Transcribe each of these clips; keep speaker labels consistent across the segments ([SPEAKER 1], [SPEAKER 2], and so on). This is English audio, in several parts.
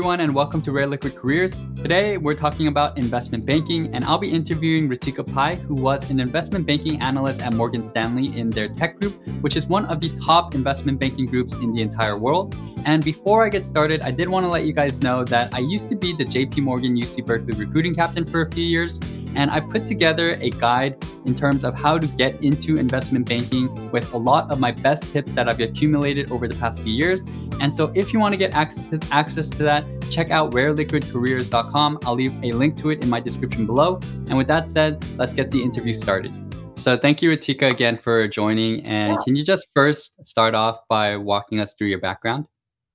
[SPEAKER 1] everyone, and welcome to Rare Liquid Careers. Today, we're talking about investment banking, and I'll be interviewing Ritika Pai, who was an investment banking analyst at Morgan Stanley in their tech group, which is one of the top investment banking groups in the entire world. And before I get started, I did want to let you guys know that I used to be the JP Morgan UC Berkeley recruiting captain for a few years, and I put together a guide in terms of how to get into investment banking with a lot of my best tips that I've accumulated over the past few years. And so if you want to get access to, access to that, check out rareliquidcareers.com. I'll leave a link to it in my description below. And with that said, let's get the interview started. So thank you, Ritika, again for joining. And yeah. can you just first start off by walking us through your background?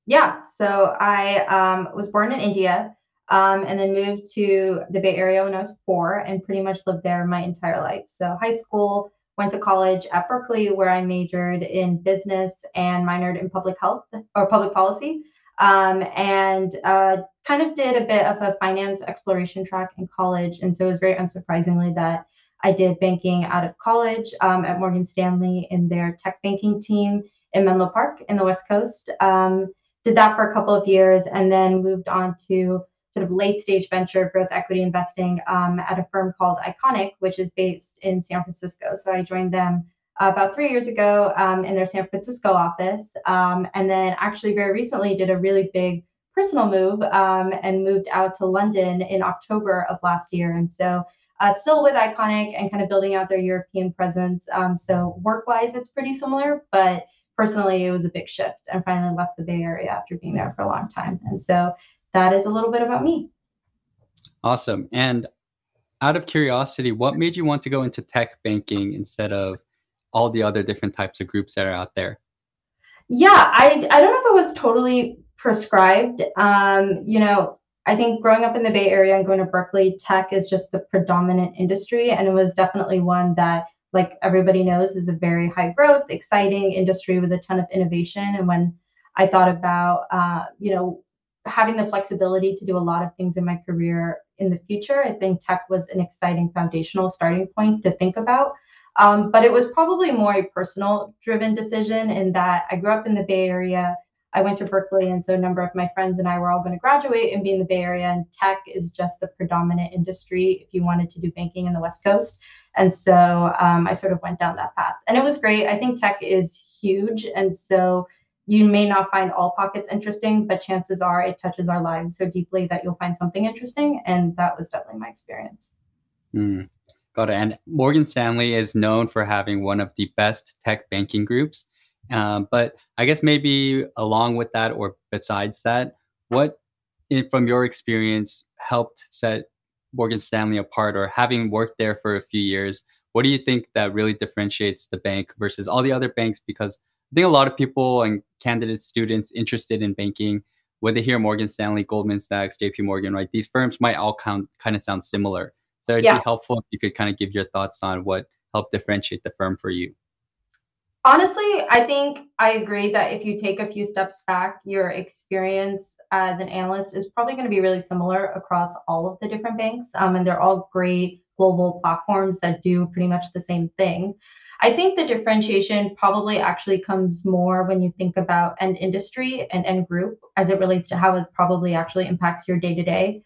[SPEAKER 2] Yeah. So I um, was born in India um, and then moved to the Bay Area when I was four and pretty much lived there my entire life. So high school, went to college at Berkeley where I majored in business and minored in public health or public policy. Um, and uh, kind of did a bit of a finance exploration track in college. And so it was very unsurprisingly that I did banking out of college um, at Morgan Stanley in their tech banking team in Menlo Park in the West Coast. Um, did that for a couple of years and then moved on to sort of late stage venture growth equity investing um, at a firm called ICONIQ, which is based in San Francisco. So I joined them uh, about three years ago um, in their San Francisco office. Um, and then actually very recently did a really big personal move um, and moved out to London in October of last year. And so uh, still with ICONIQ and kind of building out their European presence. Um, so work wise, it's pretty similar, but personally, it was a big shift and finally left the Bay Area after being there for a long time. And so that is a little bit about me.
[SPEAKER 1] Awesome. And out of curiosity, what made you want to go into tech banking instead of all the other different types of groups that are out there?
[SPEAKER 2] Yeah, I, I don't know if it was totally prescribed. Um, you know, I think growing up in the Bay Area and going to Berkeley, tech is just the predominant industry. And it was definitely one that, like everybody knows, is a very high growth, exciting industry with a ton of innovation. And when I thought about, uh, you know, having the flexibility to do a lot of things in my career in the future, I think tech was an exciting foundational starting point to think about. Um, but it was probably more a personal driven decision in that I grew up in the Bay Area. I went to Berkeley, and so a number of my friends and I were all going to graduate and be in the Bay Area. And tech is just the predominant industry if you wanted to do banking in the West Coast. And so um, I sort of went down that path. And it was great. I think tech is huge. And so you may not find all pockets interesting, but chances are it touches our lives so deeply that you'll find something interesting. And that was definitely my experience.
[SPEAKER 1] Mm, got it. And Morgan Stanley is known for having one of the best tech banking groups. Um, but I guess maybe along with that or besides that, what from your experience helped set Morgan Stanley apart or having worked there for a few years, what do you think that really differentiates the bank versus all the other banks? Because think a lot of people and candidate students interested in banking, when they hear Morgan Stanley, Goldman Sachs, JP Morgan, right, these firms might all count, kind of sound similar. So it'd yeah. be helpful if you could kind of give your thoughts on what helped differentiate the firm for you.
[SPEAKER 2] Honestly, I think I agree that if you take a few steps back, your experience as an analyst is probably going to be really similar across all of the different banks. Um, and they're all great global platforms that do pretty much the same thing. I think the differentiation probably actually comes more when you think about end industry and end group as it relates to how it probably actually impacts your day to day.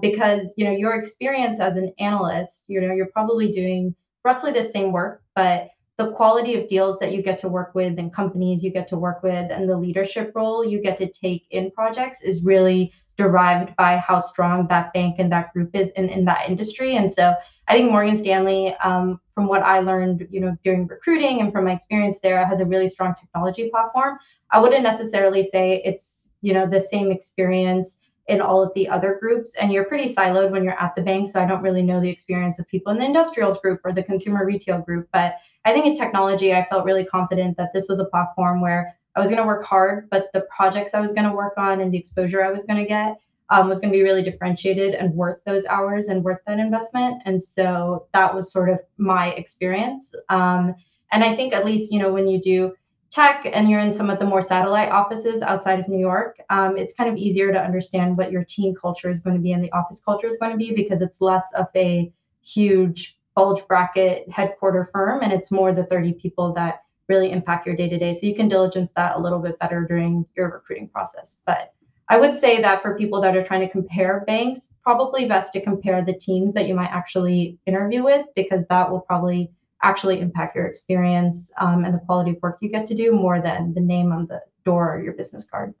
[SPEAKER 2] Because you know your experience as an analyst, you know you're probably doing roughly the same work, but the quality of deals that you get to work with and companies you get to work with and the leadership role you get to take in projects is really derived by how strong that bank and that group is in, in that industry. And so I think Morgan Stanley, um, from what I learned, you know, during recruiting and from my experience there, has a really strong technology platform. I wouldn't necessarily say it's, you know, the same experience in all of the other groups. And you're pretty siloed when you're at the bank. So I don't really know the experience of people in the industrials group or the consumer retail group. But I think in technology, I felt really confident that this was a platform where I was going to work hard, but the projects I was going to work on and the exposure I was going to get um, was going to be really differentiated and worth those hours and worth that investment. And so that was sort of my experience. Um, and I think at least, you know, when you do tech and you're in some of the more satellite offices outside of New York, um, it's kind of easier to understand what your team culture is going to be and the office culture is going to be because it's less of a huge bulge bracket headquarter firm and it's more the 30 people that really impact your day to day. So you can diligence that a little bit better during your recruiting process. But I would say that for people that are trying to compare banks, probably best to compare the teams that you might actually interview with because that will probably actually impact your experience um, and the quality of work you get to do more than the name on the door or your business card.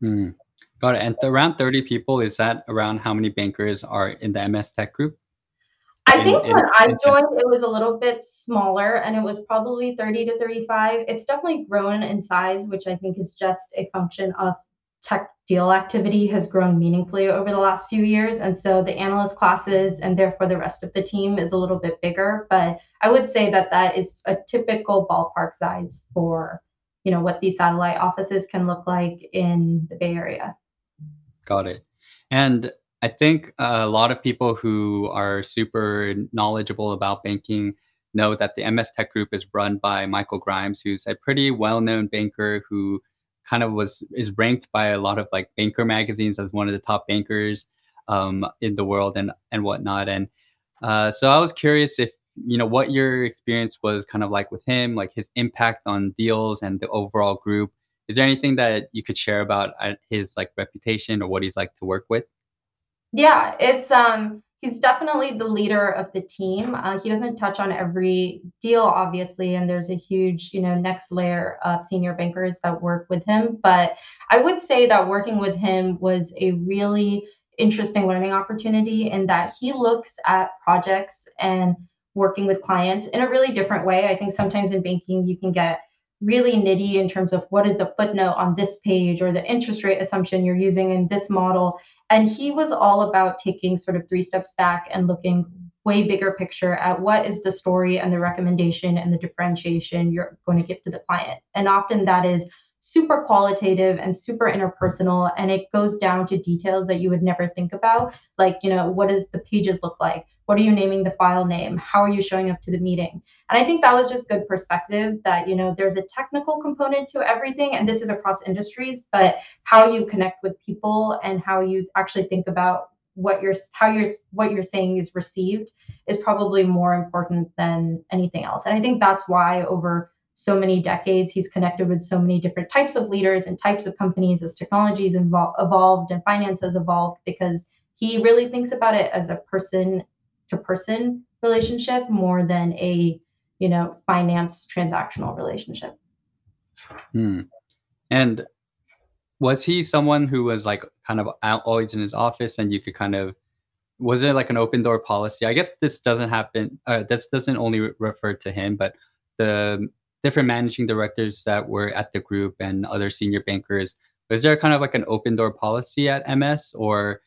[SPEAKER 1] Hmm. Got it. And around 30 people, is that around how many bankers are in the MS Tech group?
[SPEAKER 2] I think in, when I joined, it was a little bit smaller and it was probably 30 to 35. It's definitely grown in size, which I think is just a function of tech deal activity has grown meaningfully over the last few years. And so the analyst classes and therefore the rest of the team is a little bit bigger. But I would say that that is a typical ballpark size for you know what these satellite offices can look like in the Bay Area.
[SPEAKER 1] Got it. And I think a lot of people who are super knowledgeable about banking know that the MS Tech Group is run by Michael Grimes, who's a pretty well-known banker who kind of was is ranked by a lot of like banker magazines as one of the top bankers um, in the world and and whatnot. And uh, so I was curious if you know what your experience was kind of like with him, like his impact on deals and the overall group. Is there anything that you could share about uh, his like reputation or what he's like to work with?
[SPEAKER 2] Yeah, it's um he's definitely the leader of the team. Uh, he doesn't touch on every deal, obviously, and there's a huge, you know, next layer of senior bankers that work with him. But I would say that working with him was a really interesting learning opportunity in that he looks at projects and working with clients in a really different way. I think sometimes in banking you can get really nitty in terms of what is the footnote on this page or the interest rate assumption you're using in this model. And he was all about taking sort of three steps back and looking way bigger picture at what is the story and the recommendation and the differentiation you're going to get to the client. And often that is super qualitative and super interpersonal and it goes down to details that you would never think about. Like you know what does the pages look like? What are you naming the file name? How are you showing up to the meeting? And i think that was just good perspective that you know there's a technical component to everything and this is across industries but how you connect with people and how you actually think about what you're how you're what you're saying is received is probably more important than anything else. And i think that's why over so many decades. He's connected with so many different types of leaders and types of companies as technologies evol- evolved and finance has evolved because he really thinks about it as a person to person relationship more than a you know finance transactional relationship
[SPEAKER 1] hmm. and was he someone who was like kind of always in his office and you could kind of was it like an open door policy i guess this doesn't happen uh, this doesn't only re- refer to him but the different managing directors that were at the group and other senior bankers. Was there kind of like an open door policy at MS, or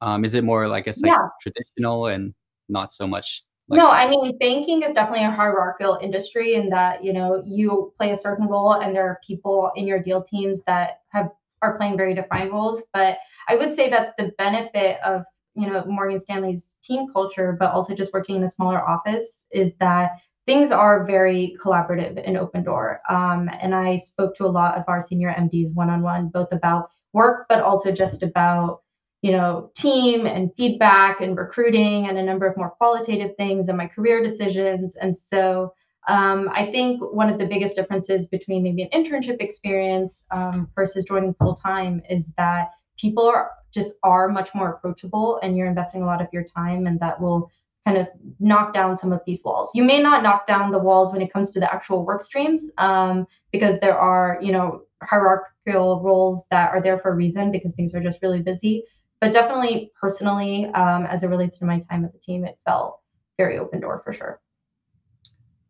[SPEAKER 1] um, is it more like it's like yeah. traditional and not so much?
[SPEAKER 2] Like no, I mean banking is definitely a hierarchical industry in that you know you play a certain role, and there are people in your deal teams that have are playing very defined roles. But I would say that the benefit of you know Morgan Stanley's team culture, but also just working in a smaller office, is that things are very collaborative in Open Door. Um, and I spoke to a lot of our senior MDs one on one, both about work, but also just about you know team and feedback and recruiting and a number of more qualitative things and my career decisions. And so um, I think one of the biggest differences between maybe an internship experience um, versus joining full time is that people are just are much more approachable and you're investing a lot of your time and that will kind of knock down some of these walls. You may not knock down the walls when it comes to the actual work streams um, because there are, you know, hierarchical roles that are there for a reason because things are just really busy. But definitely personally, um, as it relates to my time at the team, it felt very open door for sure.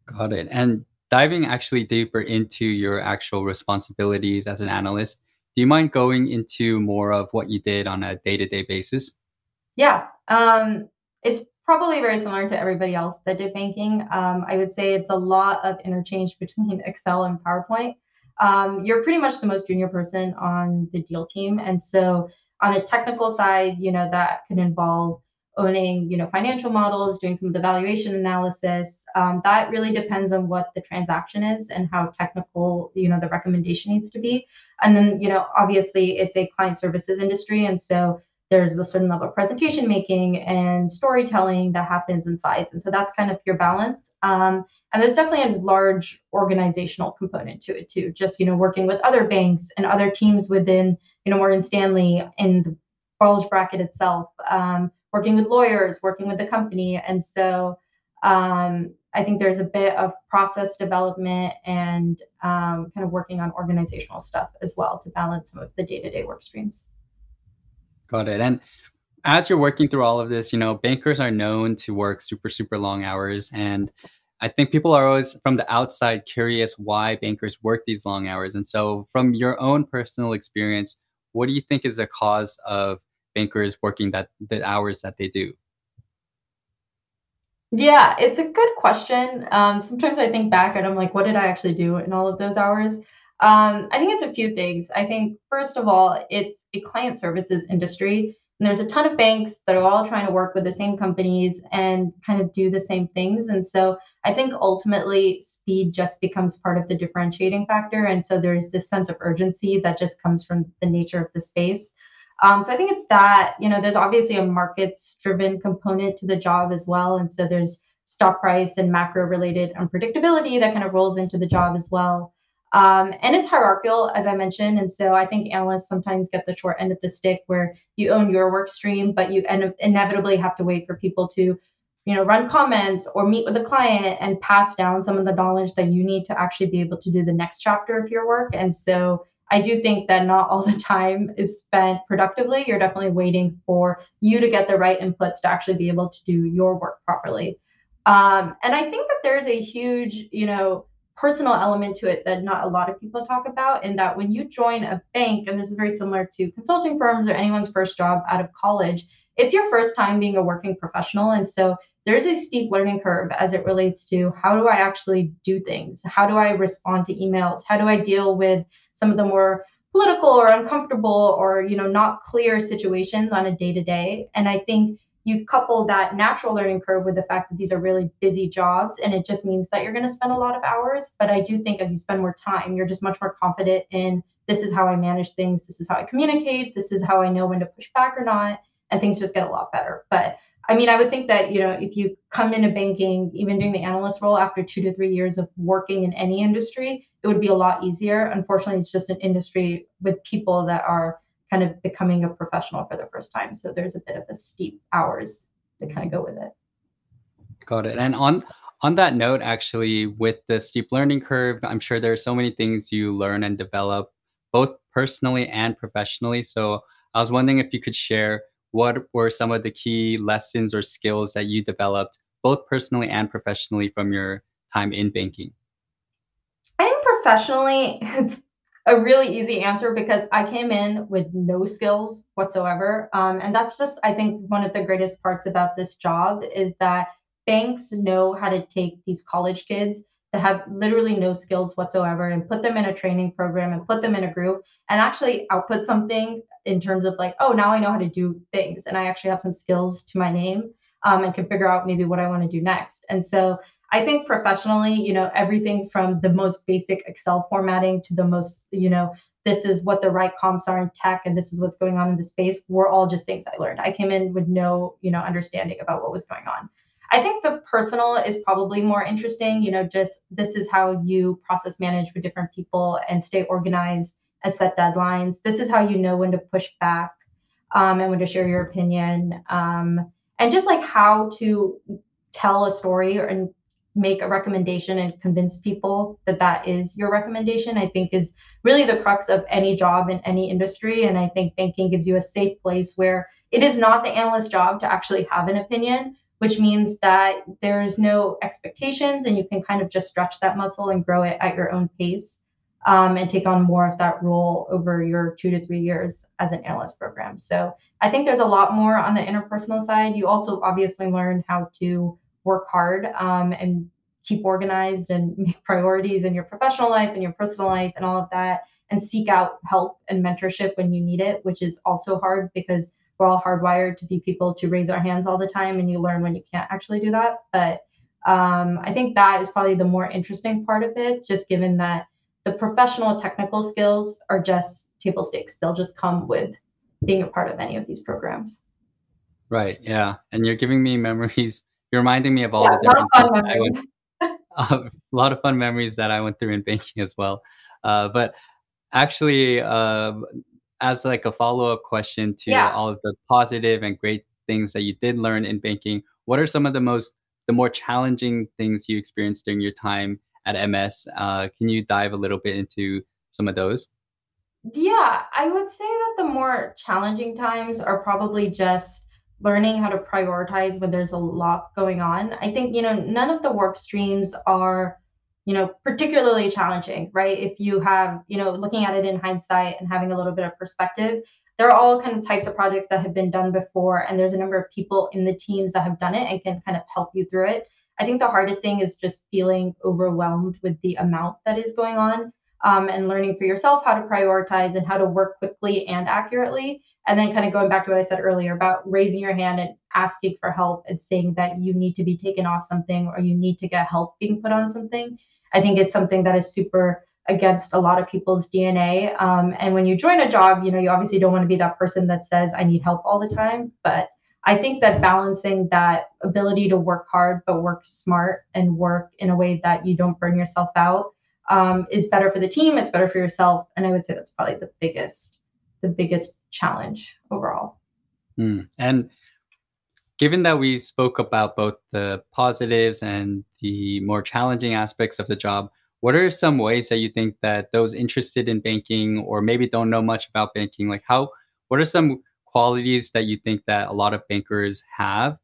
[SPEAKER 1] Got it. And diving actually deeper into your actual responsibilities as an analyst, do you mind going into more of what you did on a day to day basis?
[SPEAKER 2] Yeah. Um, it's probably very similar to everybody else that did banking. Um, I would say it's a lot of interchange between Excel and PowerPoint. Um, you're pretty much the most junior person on the deal team. And so on a technical side, you know, that can involve owning, you know, financial models, doing some of the valuation analysis. Um, that really depends on what the transaction is and how technical, you know, the recommendation needs to be. And then, you know, obviously it's a client services industry. And so there's a certain level of presentation making and storytelling that happens in sides. And so that's kind of your balance. Um, and there's definitely a large organizational component to it too. Just, you know, working with other banks and other teams within, you know, Morgan Stanley in the bulge bracket itself, um, working with lawyers, working with the company. And so um, I think there's a bit of process development and um, kind of working on organizational stuff as well to balance some of the day-to-day work streams.
[SPEAKER 1] Got it. And as you're working through all of this, you know, bankers are known to work super, super long hours. And I think people are always from the outside curious why bankers work these long hours. And so, from your own personal experience, what do you think is the cause of bankers working that the hours that they do?
[SPEAKER 2] Yeah, it's a good question. Um, sometimes I think back and I'm like, what did I actually do in all of those hours? Um, I think it's a few things. I think, first of all, it's a client services industry. And there's a ton of banks that are all trying to work with the same companies and kind of do the same things. And so I think ultimately speed just becomes part of the differentiating factor. And so there's this sense of urgency that just comes from the nature of the space. Um, so I think it's that, you know, there's obviously a markets driven component to the job as well. And so there's stock price and macro related unpredictability that kind of rolls into the job as well. Um, and it's hierarchical, as I mentioned. And so I think analysts sometimes get the short end of the stick where you own your work stream, but you up inevitably have to wait for people to, you know, run comments or meet with a client and pass down some of the knowledge that you need to actually be able to do the next chapter of your work. And so I do think that not all the time is spent productively. You're definitely waiting for you to get the right inputs to actually be able to do your work properly. Um, and I think that there's a huge, you know, personal element to it that not a lot of people talk about. And that when you join a bank, and this is very similar to consulting firms or anyone's first job out of college, it's your first time being a working professional. And so there's a steep learning curve as it relates to how do I actually do things? How do I respond to emails? How do I deal with some of the more political or uncomfortable or you know not clear situations on a day to day? And I think you couple that natural learning curve with the fact that these are really busy jobs and it just means that you're going to spend a lot of hours. But i do think as you spend more time you're just much more confident in this is how i manage things this is how i communicate this is how i know when to push back or not and things just get a lot better. But i mean i would think that you know if you come into banking even doing the analyst role after two to three years of working in any industry it would be a lot easier. Unfortunately it's just an industry with people that are kind of becoming a professional for the first time. So there's a bit of a steep hours to kind of go with it.
[SPEAKER 1] Got it. And on on that note, actually, with the steep learning curve, I'm sure there are so many things you learn and develop, both personally and professionally. So I was wondering if you could share what were some of the key lessons or skills that you developed, both personally and professionally, from your time in banking.
[SPEAKER 2] I think professionally, it's a really easy answer because I came in with no skills whatsoever. Um, and that's just, I think, one of the greatest parts about this job is that banks know how to take these college kids that have literally no skills whatsoever and put them in a training program and put them in a group and actually output something in terms of like, oh, now I know how to do things and I actually have some skills to my name um, and can figure out maybe what I want to do next. And so I think professionally, you know, everything from the most basic Excel formatting to the most, you know, this is what the right comps are in tech and this is what's going on in the space were all just things I learned. I came in with no, you know, understanding about what was going on. I think the personal is probably more interesting, you know, just this is how you process manage with different people and stay organized and set deadlines. This is how you know when to push back um, and when to share your opinion. Um, and just like how to tell a story or, and make a recommendation and convince people that that is your recommendation i think is really the crux of any job in any industry. And i think banking gives you a safe place where it is not the analyst job to actually have an opinion which means that there's no expectations and you can kind of just stretch that muscle and grow it at your own pace um, and take on more of that role over your two to three years as an analyst program. So i think there's a lot more on the interpersonal side. You also obviously learn how to work hard um, and keep organized and make priorities in your professional life and your personal life and all of that and seek out help and mentorship when you need it which is also hard because we're all hardwired to be people to raise our hands all the time and you learn when you can't actually do that but um, i think that is probably the more interesting part of it just given that the professional technical skills are just table stakes they'll just come with being a part of any of these programs.
[SPEAKER 1] Right. Yeah. And you're giving me memories. You're reminding me of all yeah, the different things I went, uh, a lot of fun memories that I went through in banking as well. Uh, but actually, uh, as like a follow up question to yeah. all of the positive and great things that you did learn in banking, what are some of the most the more challenging things you experienced during your time at MS? Uh, can you dive a little bit into some of those?
[SPEAKER 2] Yeah, I would say that the more challenging times are probably just learning how to prioritize when there's a lot going on. I think, you know, none of the work streams are, you know, particularly challenging, right? If you have, you know, looking at it in hindsight and having a little bit of perspective, there are all kind of types of projects that have been done before, and there's a number of people in the teams that have done it and can kind of help you through it. I think the hardest thing is just feeling overwhelmed with the amount that is going on um, and learning for yourself how to prioritize and how to work quickly and accurately. And then kind of going back to what I said earlier about raising your hand and asking for help and saying that you need to be taken off something or you need to get help being put on something, I think is something that is super against a lot of people's DNA. Um, and when you join a job, you know, you obviously don't want to be that person that says, I need help all the time. But I think that balancing that ability to work hard, but work smart and work in a way that you don't burn yourself out um, is better for the team. It's better for yourself. And I would say that's probably the biggest, the biggest challenge overall.
[SPEAKER 1] Mm. And given that we spoke about both the positives and the more challenging aspects of the job, what are some ways that you think that those interested in banking or maybe don't know much about banking, like how, what are some qualities that you think that a lot of bankers have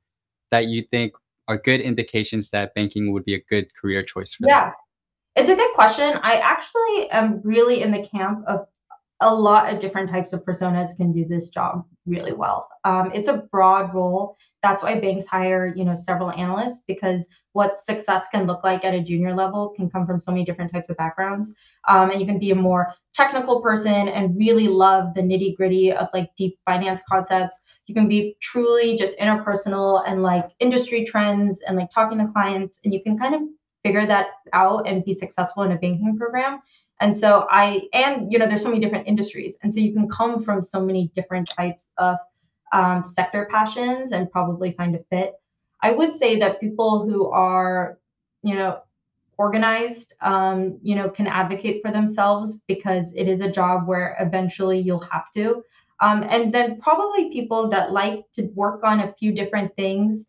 [SPEAKER 1] that you think are good indications that banking would be a good career choice for
[SPEAKER 2] yeah.
[SPEAKER 1] them?
[SPEAKER 2] Yeah, it's a good question. I actually am really in the camp of a lot of different types of personas can do this job really well. Um, it's a broad role. That's why banks hire, you know, several analysts because what success can look like at a junior level can come from so many different types of backgrounds. Um, and you can be a more technical person and really love the nitty gritty of like deep finance concepts. You can be truly just interpersonal and like industry trends and like talking to clients, and you can kind of figure that out and be successful in a banking program. And so I, and you know, there's so many different industries. And so you can come from so many different types of um, sector passions and probably find a fit. I would say that people who are, you know, organized, um, you know, can advocate for themselves because it is a job where eventually you'll have to. Um, and then probably people that like to work on a few different things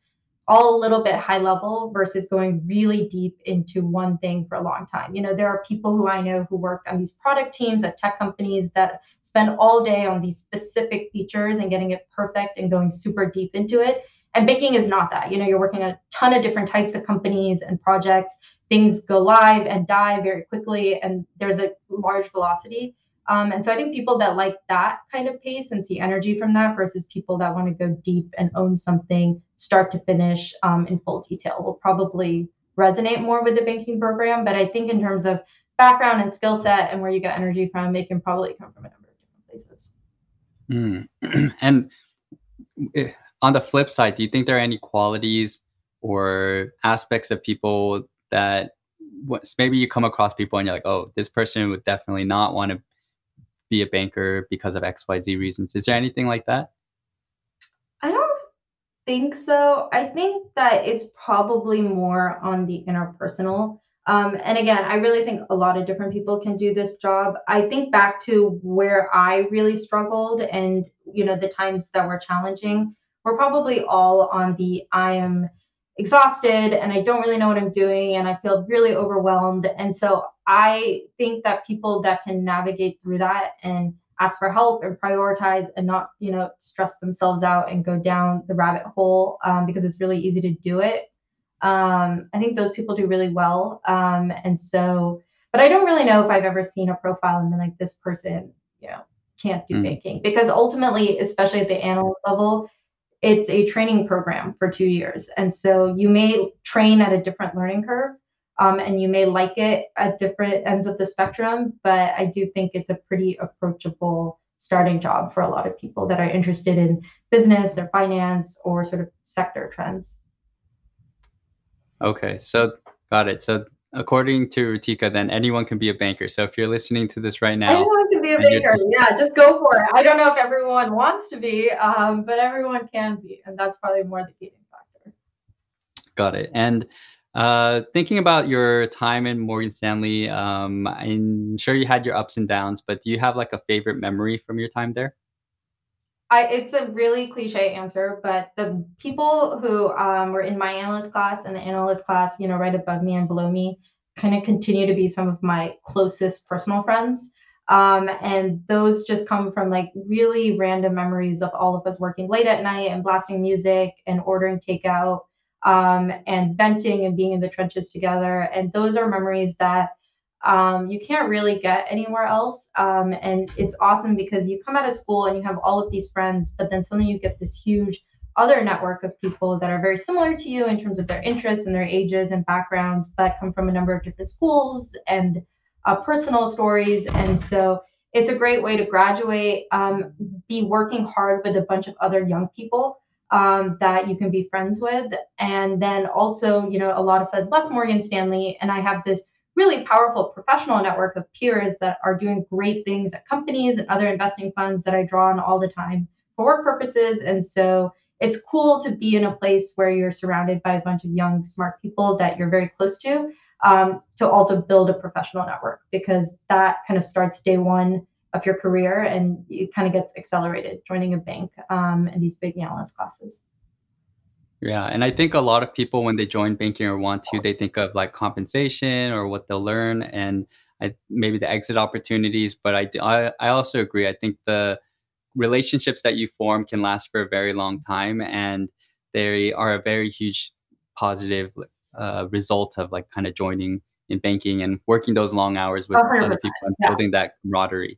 [SPEAKER 2] all a little bit high level versus going really deep into one thing for a long time. You know, there are people who I know who work on these product teams at tech companies that spend all day on these specific features and getting it perfect and going super deep into it. And banking is not that. You know, you're working on a ton of different types of companies and projects. Things go live and die very quickly, and there's a large velocity. Um, and so I think people that like that kind of pace and see energy from that versus people that want to go deep and own something start to finish um, in full detail will probably resonate more with the banking program. But I think in terms of background and skill set and where you get energy from, it can probably come from a number of different places.
[SPEAKER 1] Mm. and eh, on the flip side, do you think there are any qualities or aspects of people that maybe you come across people and you're like, oh, this person would definitely not want to be a banker because of XYZ reasons. Is there anything like that?
[SPEAKER 2] Think so. I think that it's probably more on the interpersonal. Um, and again, I really think a lot of different people can do this job. I think back to where I really struggled and, you know, the times that were challenging, we're probably all on the I am exhausted and I don't really know what I'm doing and I feel really overwhelmed. And so I think that people that can navigate through that and ask for help and prioritize and not, you know, stress themselves out and go down the rabbit hole um, because it's really easy to do it. Um, I think those people do really well. Um, and so, but I don't really know if I've ever seen a profile and then like, this person, you know, can't do mm. banking because ultimately, especially at the analyst level, it's a training program for two years. And so you may train at a different learning curve um, and you may like it at different ends of the spectrum, but I do think it's a pretty approachable starting job for a lot of people that are interested in business or finance or sort of sector trends.
[SPEAKER 1] Okay, so got it. So according to Ritika, then anyone can be a banker. So if you're listening to this right now,
[SPEAKER 2] anyone can be a banker. Yeah, just go for it. I don't know if everyone wants to be, um, but everyone can be, and that's probably more the gating factor.
[SPEAKER 1] Got it. And uh, thinking about your time in Morgan Stanley, um, I'm sure you had your ups and downs, but do you have like a favorite memory from your time there?
[SPEAKER 2] I, it's a really cliche answer, but the people who um, were in my analyst class and the analyst class, you know, right above me and below me, kind of continue to be some of my closest personal friends. Um, and those just come from like really random memories of all of us working late at night and blasting music and ordering takeout um, and venting and being in the trenches together. And those are memories that um, you can't really get anywhere else. Um, and it's awesome because you come out of school and you have all of these friends, but then suddenly you get this huge other network of people that are very similar to you in terms of their interests and their ages and backgrounds, but come from a number of different schools and uh, personal stories. And so it's a great way to graduate, um, be working hard with a bunch of other young people um, that you can be friends with. And then also, you know, a lot of us left Morgan Stanley, and I have this really powerful professional network of peers that are doing great things at companies and other investing funds that I draw on all the time for work purposes. And so it's cool to be in a place where you're surrounded by a bunch of young, smart people that you're very close to, um, to also build a professional network because that kind of starts day one of your career and it kind of gets accelerated joining a bank um, and these big analyst classes.
[SPEAKER 1] Yeah, and I think a lot of people when they join banking or want to, they think of like compensation or what they'll learn and I, maybe the exit opportunities. But I, I, I also agree. I think the relationships that you form can last for a very long time, and they are a very huge positive uh, result of like kind of joining in banking and working those long hours with other people and yeah. building that camaraderie.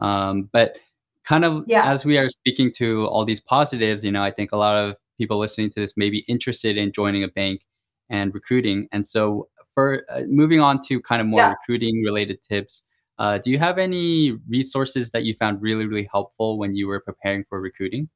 [SPEAKER 1] Um, but kind of yeah. as we are speaking to all these positives, you know, I think a lot of people listening to this may be interested in joining a bank and recruiting. And so, for uh, moving on to kind of more yeah. recruiting related tips, uh, do you have any resources that you found really, really helpful when you were preparing for recruiting?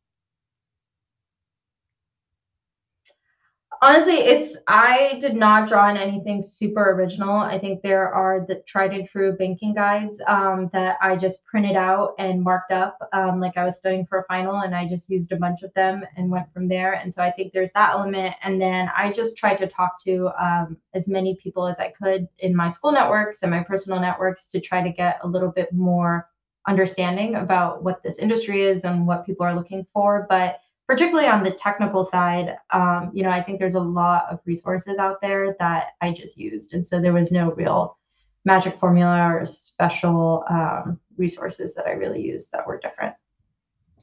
[SPEAKER 2] Honestly it's i did not draw on anything super original. I think there are the tried and true banking guides um, that i just printed out and marked up um, like i was studying for a final and i just used a bunch of them and went from there. And so i think there's that element. And then i just tried to talk to um, as many people as i could in my school networks and my personal networks to try to get a little bit more understanding about what this industry is and what people are looking for. But particularly on the technical side, um, you know, I think there's a lot of resources out there that I just used. And so there was no real magic formula or special um, resources that I really used that were different.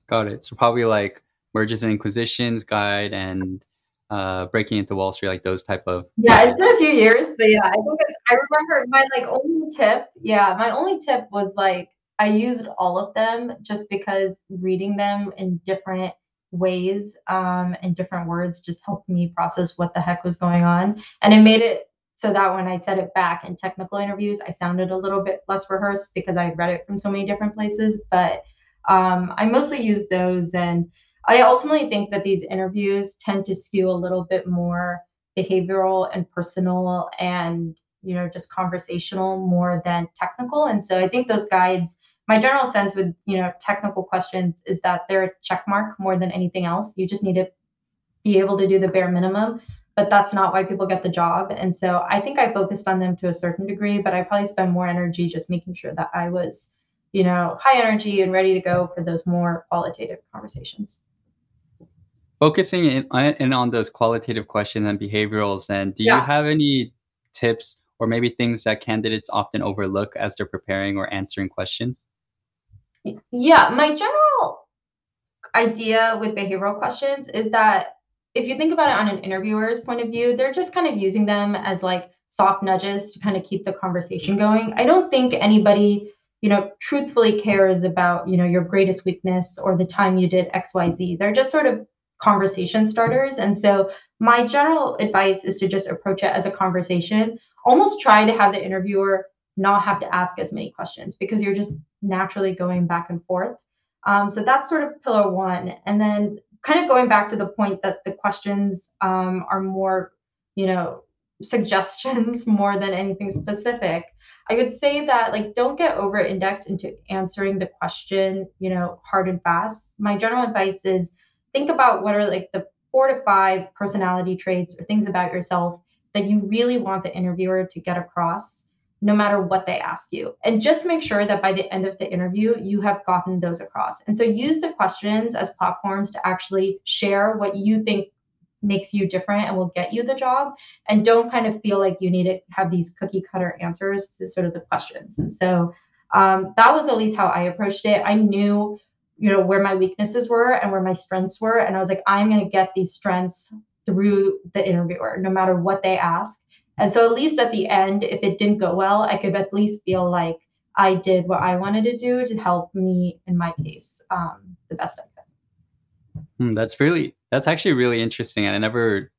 [SPEAKER 1] Got it. So probably like mergers and acquisitions guide and uh, breaking into Wall Street, like those type of.
[SPEAKER 2] Yeah, it's been a few years, but yeah, I think I remember my like only tip. Yeah, my only tip was like I used all of them just because reading them in different ways um, and different words just helped me process what the heck was going on. And it made it so that when I said it back in technical interviews, I sounded a little bit less rehearsed because I read it from so many different places. But um, I mostly use those. And I ultimately think that these interviews tend to skew a little bit more behavioral and personal and you know just conversational more than technical and so i think those guides my general sense with you know technical questions is that they're a check mark more than anything else. You just need to be able to do the bare minimum, but that's not why people get the job. And so I think I focused on them to a certain degree, but I probably spend more energy just making sure that I was, you know, high energy and ready to go for those more qualitative conversations.
[SPEAKER 1] Focusing in, uh, in on those qualitative questions and behaviorals, and do yeah. you have any tips or maybe things that candidates often overlook as they're preparing or answering questions?
[SPEAKER 2] Yeah, my general idea with behavioral questions is that if you think about it on an interviewer's point of view, they're just kind of using them as like soft nudges to kind of keep the conversation going. I don't think anybody, you know, truthfully cares about, you know, your greatest weakness or the time you did XYZ. They're just sort of conversation starters. And so my general advice is to just approach it as a conversation. Almost try to have the interviewer not have to ask as many questions because you're just naturally going back and forth. Um, so that's sort of pillar one. And then kind of going back to the point that the questions um, are more, you know, suggestions more than anything specific. I would say that like don't get over indexed into answering the question, you know, hard and fast. My general advice is think about what are like the four to five personality traits or things about yourself that you really want the interviewer to get across no matter what they ask you. And just make sure that by the end of the interview, you have gotten those across. And so use the questions as platforms to actually share what you think makes you different and will get you the job. And don't kind of feel like you need to have these cookie cutter answers to sort of the questions. And so um, that was at least how I approached it. I knew, you know, where my weaknesses were and where my strengths were. And I was like, I'm going to get these strengths through the interviewer, no matter what they ask. And so at least at the end, if it didn't go well, I could at least feel like I did what I wanted to do to help me in my case um, the best I could.
[SPEAKER 1] Hmm, that's really that's actually really interesting, and I never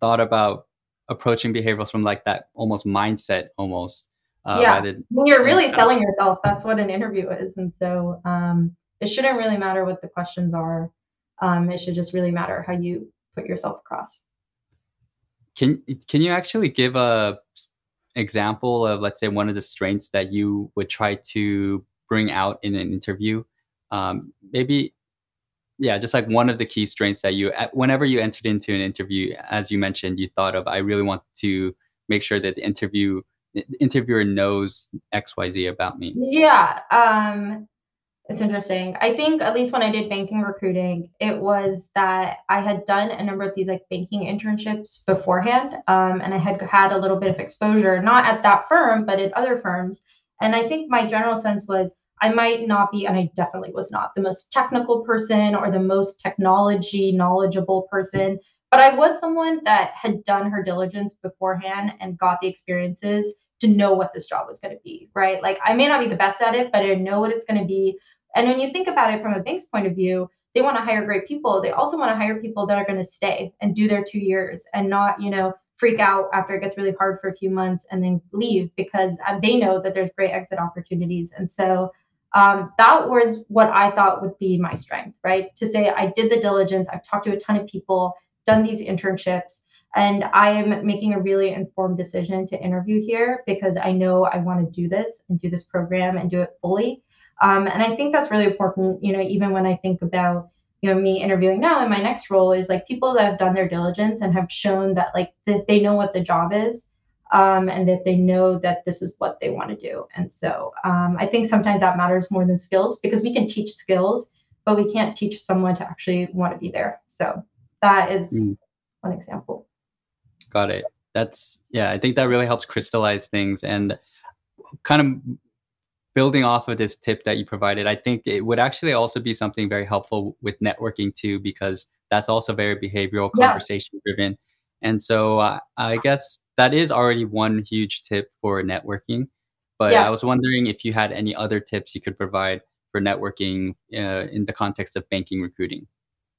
[SPEAKER 1] thought about approaching behaviorals from like that almost mindset almost.
[SPEAKER 2] Uh, yeah, when you're really selling yourself, that's what an interview is, and so um, it shouldn't really matter what the questions are. Um, it should just really matter how you put yourself across.
[SPEAKER 1] Can can you actually give a example of let's say one of the strengths that you would try to bring out in an interview? Um, maybe yeah, just like one of the key strengths that you whenever you entered into an interview, as you mentioned, you thought of I really want to make sure that the interview the interviewer knows XYZ about me.
[SPEAKER 2] Yeah. Um it's interesting. I think at least when I did banking recruiting, it was that I had done a number of these like banking internships beforehand, um, and I had had a little bit of exposure, not at that firm, but at other firms. And I think my general sense was I might not be, and I definitely was not the most technical person or the most technology knowledgeable person, but I was someone that had done her diligence beforehand and got the experiences to know what this job was going to be, right? Like I may not be the best at it, but I know what it's going to be. And when you think about it from a bank's point of view, they want to hire great people. They also want to hire people that are going to stay and do their two years and not, you know, freak out after it gets really hard for a few months and then leave because uh, they know that there's great exit opportunities. And so um, that was what I thought would be my strength, right? To say I did the diligence, I've talked to a ton of people, done these internships, and I am making a really informed decision to interview here because I know I want to do this and do this program and do it fully. Um, and I think that's really important, you know, even when I think about, you know, me interviewing now in my next role is like people that have done their diligence and have shown that like th- they know what the job is um, and that they know that this is what they want to do. And so um, I think sometimes that matters more than skills because we can teach skills, but we can't teach someone to actually want to be there. So that is mm. one example.
[SPEAKER 1] Got it. That's, yeah, I think that really helps crystallize things and kind of building off of this tip that you provided, I think it would actually also be something very helpful with networking too, because that's also very behavioral, conversation driven. And so uh, I guess that is already one huge tip for networking. But yeah. I was wondering if you had any other tips you could provide for networking uh, in the context of banking recruiting.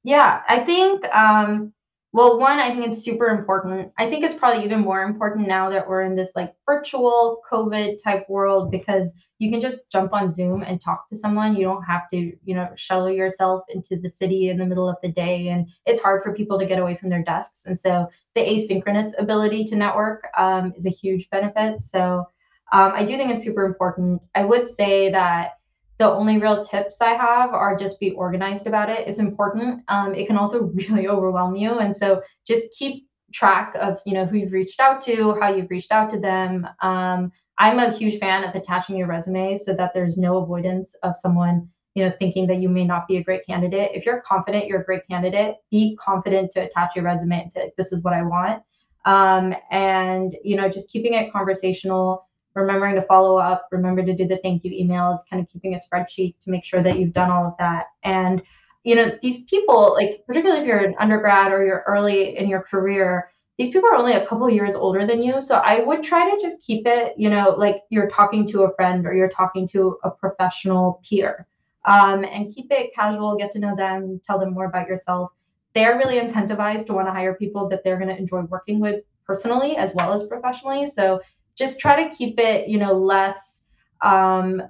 [SPEAKER 2] Yeah, I think um, well, one, I think it's super important. I think it's probably even more important now that we're in this like virtual COVID type world because you can just jump on Zoom and talk to someone. You don't have to, you know, shuttle yourself into the city in the middle of the day. And it's hard for people to get away from their desks. And so the asynchronous ability to network um, is a huge benefit. So um, I do think it's super important. I would say that the only real tips I have are just be organized about it. It's important. Um, it can also really overwhelm you, and so just keep track of you know who you've reached out to, how you've reached out to them. Um, I'm a huge fan of attaching your resume so that there's no avoidance of someone you know thinking that you may not be a great candidate. If you're confident you're a great candidate, be confident to attach your resume and say this is what I want. Um, and you know just keeping it conversational remembering to follow up, remember to do the thank you emails, kind of keeping a spreadsheet to make sure that you've done all of that. And, you know, these people, like, particularly if you're an undergrad or you're early in your career, these people are only a couple years older than you. So I would try to just keep it, you know, like you're talking to a friend or you're talking to a professional peer. Um, and keep it casual, get to know them, tell them more about yourself. They're really incentivized to want to hire people that they're going to enjoy working with personally as well as professionally. So just try to keep it, you know, less um,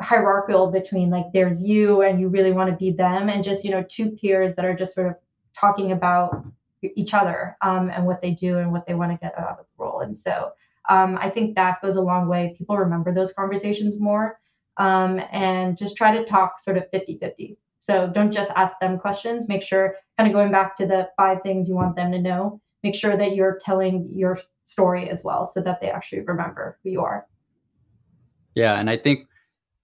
[SPEAKER 2] hierarchical between like there's you and you really want to be them and just, you know, two peers that are just sort of talking about each other um, and what they do and what they want to get out of the role. And so um, I think that goes a long way. People remember those conversations more um, and just try to talk sort of 50 50. So don't just ask them questions. Make sure, kind of going back to the five things you want them to know, make sure that you're telling your story as well so that they actually remember who you are.
[SPEAKER 1] Yeah. And I think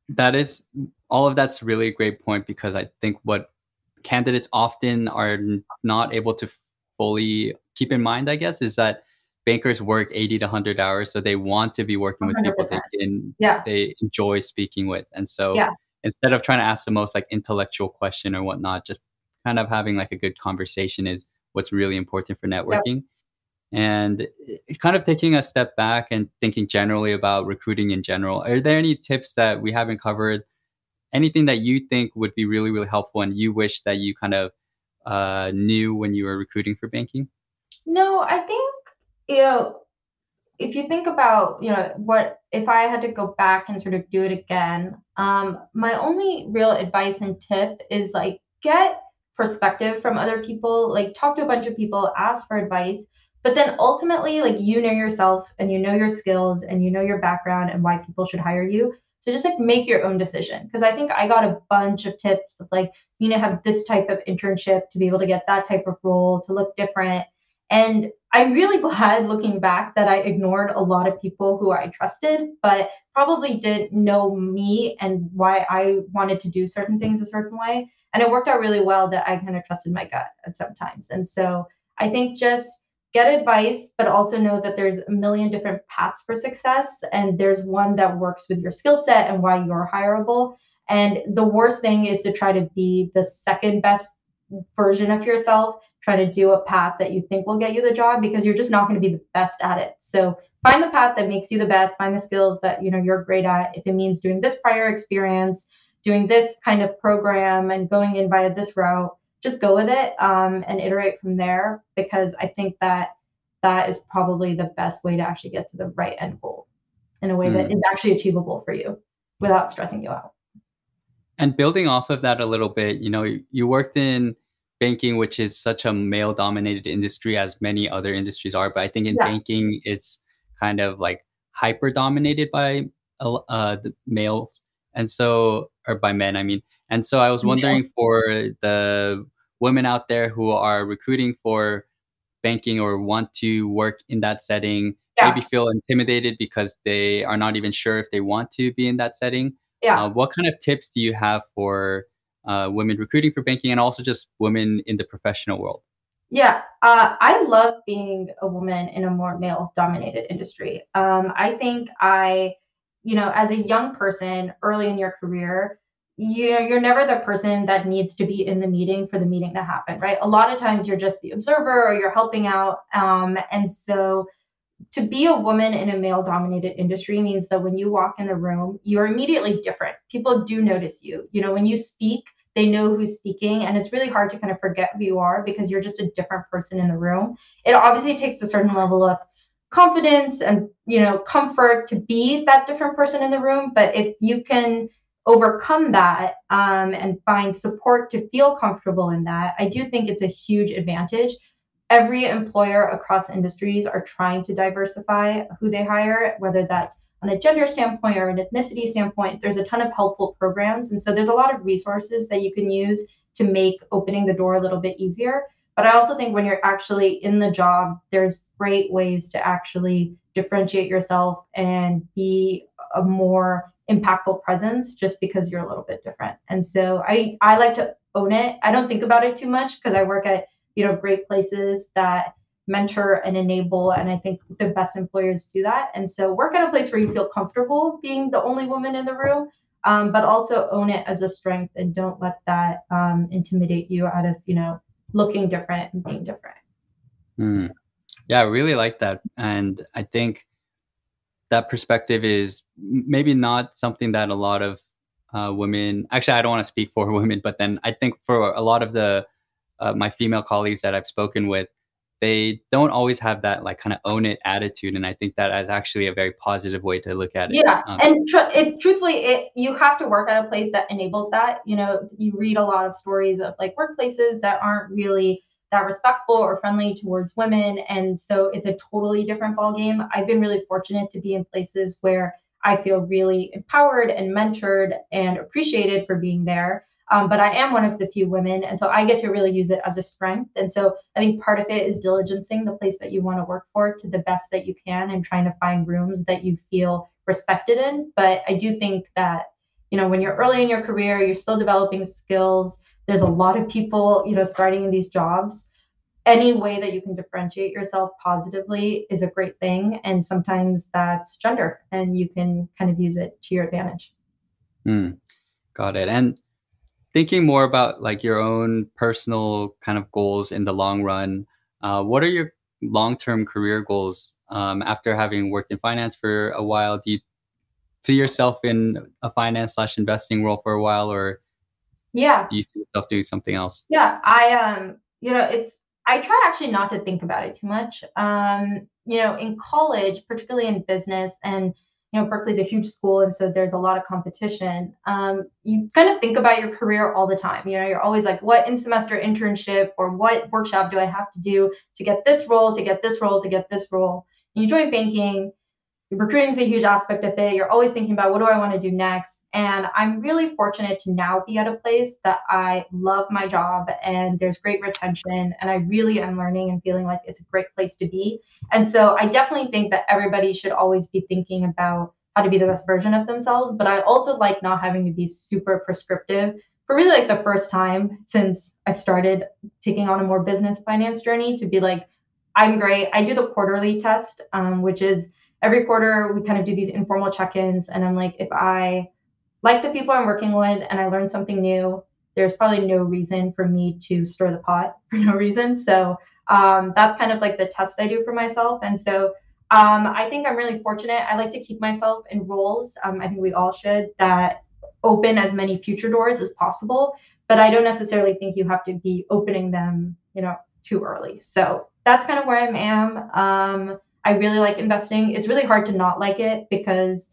[SPEAKER 1] that is all of that's really a great point because I think what candidates often are not able to fully keep in mind, I guess, is that bankers work 80 to 100 hours so they want to be working with 100%. people they can yeah. they enjoy speaking with and so yeah. instead of trying to ask the most like intellectual question or whatnot just kind of having like a good conversation is what's really important for networking. Yep. and kind of taking a step back and thinking generally about recruiting in general are there any tips that we haven't covered? Anything that you think would be really really helpful and you wish that you kind of uh, knew when you were recruiting for banking?
[SPEAKER 2] No i think you know, if you think about, you know, what if I had to go back and sort of do it again, um, my only real advice and tip is like get perspective from other people, like talk to a bunch of people, ask for advice, but then ultimately, like you know yourself and you know your skills and you know your background and why people should hire you. So just like make your own decision. Because I think I got a bunch of tips of like, you know, have this type of internship to be able to get that type of role to look different. And I'm really glad looking back that I ignored a lot of people who I trusted, but probably didn't know me and why I wanted to do certain things a certain way. And it worked out really well that I kind of trusted my gut at some times. And so I think just get advice, but also know that there's a million different paths for success. And there's one that works with your skill set and why you're hireable. And the worst thing is to try to be the second best version of yourself try to do a path that you think will get you the job because you're just not going to be the best at it. So find the path that makes you the best, find the skills that you know you're great at. If it means doing this prior experience, doing this kind of program and going in via this route, just go with it um, and iterate from there because I think that that is probably the best way to actually get to the right end goal in a way mm. that is actually achievable for you without stressing you out.
[SPEAKER 1] And building off of that a little bit, you know, you worked in banking, which is such a male dominated industry as many other industries are. But I think in yeah. banking, it's kind of like hyper dominated by uh, the males. And so, or by men, I mean. And so I was wondering yeah. for the women out there who are recruiting for banking or want to work in that setting, yeah. maybe feel intimidated because they are not even sure if they want to be in that setting. Yeah. Uh, what kind of tips do you have for uh, women recruiting for banking and also just women in the professional world?
[SPEAKER 2] Yeah, uh, I love being a woman in a more male dominated industry. Um, I think I, you know, as a young person early in your career, you know, you're never the person that needs to be in the meeting for the meeting to happen, right? A lot of times you're just the observer or you're helping out. Um, and so to be a woman in a male dominated industry means that when you walk in the room, you're immediately different. People do notice you. You know, when you speak, they know who's speaking and it's really hard to kind of forget who you are because you're just a different person in the room it obviously takes a certain level of confidence and you know comfort to be that different person in the room but if you can overcome that um, and find support to feel comfortable in that i do think it's a huge advantage every employer across industries are trying to diversify who they hire whether that's on a gender standpoint or an ethnicity standpoint, there's a ton of helpful programs. And so there's a lot of resources that you can use to make opening the door a little bit easier. But I also think when you're actually in the job, there's great ways to actually differentiate yourself and be a more impactful presence just because you're a little bit different. And so I I like to own it. I don't think about it too much because I work at, you know, great places that mentor and enable. And I think the best employers do that. And so work at a place where you feel comfortable being the only woman in the room, um, but also own it as a strength and don't let that um, intimidate you out of, you know, looking different and being different.
[SPEAKER 1] Mm. Yeah, I really like that. And I think that perspective is maybe not something that a lot of uh, women, actually, I don't want to speak for women, but then I think for a lot of the uh, my female colleagues that I've spoken with, they don't always have that like kind of own it attitude and i think that is actually a very positive way to look at
[SPEAKER 2] it yeah um, and tr- it, truthfully it you have to work at a place that enables that you know you read a lot of stories of like workplaces that aren't really that respectful or friendly towards women. And so it's a totally different ballgame. I've been really fortunate to be in places where I feel really empowered and mentored and appreciated for being there. Um, but I am one of the few women, and so I get to really use it as a strength. And so I think part of it is diligencing the place that you want to work for to the best that you can, and trying to find rooms that you feel respected in. But I do think that you know when you're early in your career, you're still developing skills. There's a lot of people you know starting in these jobs. Any way that you can differentiate yourself positively is a great thing, and sometimes that's gender, and you can kind of use it to your advantage.
[SPEAKER 1] Mm, got it. And thinking more about like your own personal kind of goals in the long run, uh, what are your long-term career goals um, after having worked in finance for a while? Do you see yourself in a finance slash investing role for a while, or
[SPEAKER 2] yeah,
[SPEAKER 1] do you see yourself doing something else?
[SPEAKER 2] Yeah, I um, you know, it's I try actually not to think about it too much. Um, you know, in college, particularly in business and you know, Berkeley's a huge school, and so there's a lot of competition. Um, you kind of think about your career all the time. You know, you're always like, what in semester internship or what workshop do I have to do to get this role, to get this role, to get this role? And you join banking, recruiting is a huge aspect of it. You're always thinking about what do I want to do next. And I'm really fortunate to now be at a place that I love my job and there's great retention. And I really am learning and feeling like it's a great place to be. And so I definitely think that everybody should always be thinking about how to be the best version of themselves. But I also like not having to be super prescriptive for really like the first time since I started taking on a more business finance journey to be like, I'm great. I do the quarterly test, um, which is every quarter we kind of do these informal check-ins and i'm like if i like the people i'm working with and i learn something new there's probably no reason for me to stir the pot for no reason. So um, that's kind of like the test i do for myself. And so um, i think i'm really fortunate. I like to keep myself in roles. Um, i think we all should that open as many future doors as possible but i don't necessarily think you have to be opening them you know too early. So that's kind of where i am. Um, I really like investing. It's really hard to not like it because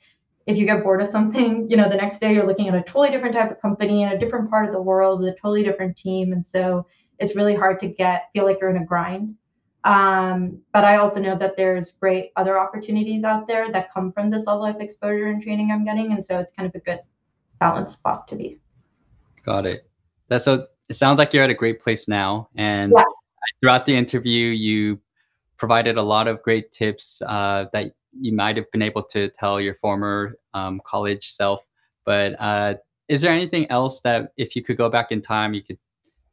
[SPEAKER 2] if you get bored of something, you know, the next day you're looking at a totally different type of company in a different part of the world with a totally different team. And so it's really hard to get feel like you're in a grind. Um, but I also know that there's great other opportunities out there that come from this level of exposure and training I'm getting. And so it's kind of a good balance spot to be.
[SPEAKER 1] Got it. That's so it sounds like you're at a great place now. And yeah. throughout the interview, you provided a lot of great tips uh, that you might have been able to tell your former um, college self. But uh, is there anything else that if you could go back in time, you could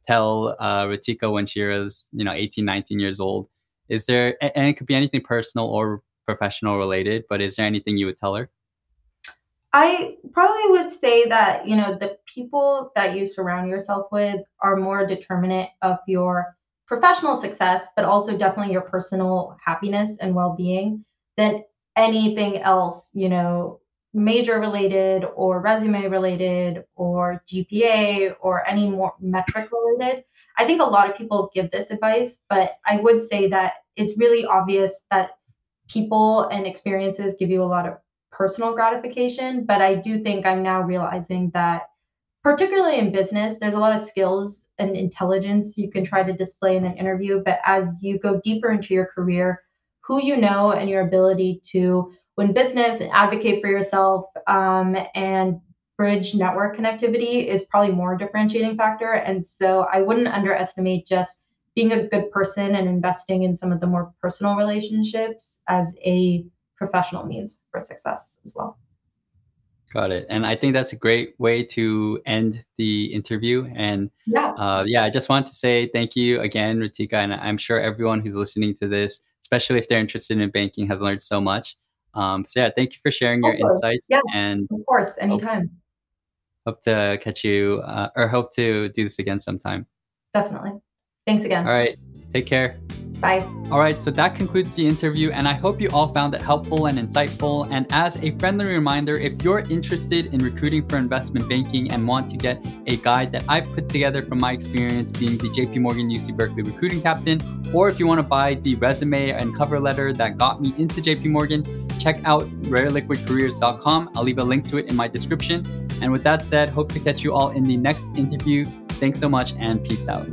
[SPEAKER 1] tell uh, Ritika when she was, you know, 18, 19 years old? Is there, and it could be anything personal or professional related, but is there anything you would tell her?
[SPEAKER 2] I probably would say that, you know, the people that you surround yourself with are more determinant of your professional success, but also definitely your personal happiness and well being than anything else, you know, major related or resume related or GPA or any more metric related. I think a lot of people give this advice, but I would say that it's really obvious that people and experiences give you a lot of personal gratification. But I do think I'm now realizing that, particularly in business, there's a lot of skills and intelligence you can try to display in an interview. But as you go deeper into your career, who you know and your ability to win business and advocate for yourself um, and bridge network connectivity is probably more differentiating factor. And so I wouldn't underestimate just being a good person and investing in some of the more personal relationships as a professional means for success as well.
[SPEAKER 1] Got it. And I think that's a great way to end the interview. And yeah, uh, yeah I just want to say thank you again, Ritika. And I'm sure everyone who's listening to this, especially if they're interested in banking, has learned so much. Um, so yeah, thank you for sharing your insights.
[SPEAKER 2] Yeah, and of course, anytime.
[SPEAKER 1] Hope, hope to catch you uh, or hope to do this again sometime.
[SPEAKER 2] Definitely. Thanks again.
[SPEAKER 1] All right. Take care.
[SPEAKER 2] Bye.
[SPEAKER 1] All right, so that concludes the interview, and I hope you all found it helpful and insightful. And as a friendly reminder, if you're interested in recruiting for investment banking and want to get a guide that I've put together from my experience being the JP Morgan UC Berkeley recruiting captain, or if you want to buy the resume and cover letter that got me into JP Morgan, check out rareliquidcareers.com. I'll leave a link to it in my description. And with that said, hope to catch you all in the next interview. Thanks so much and peace out.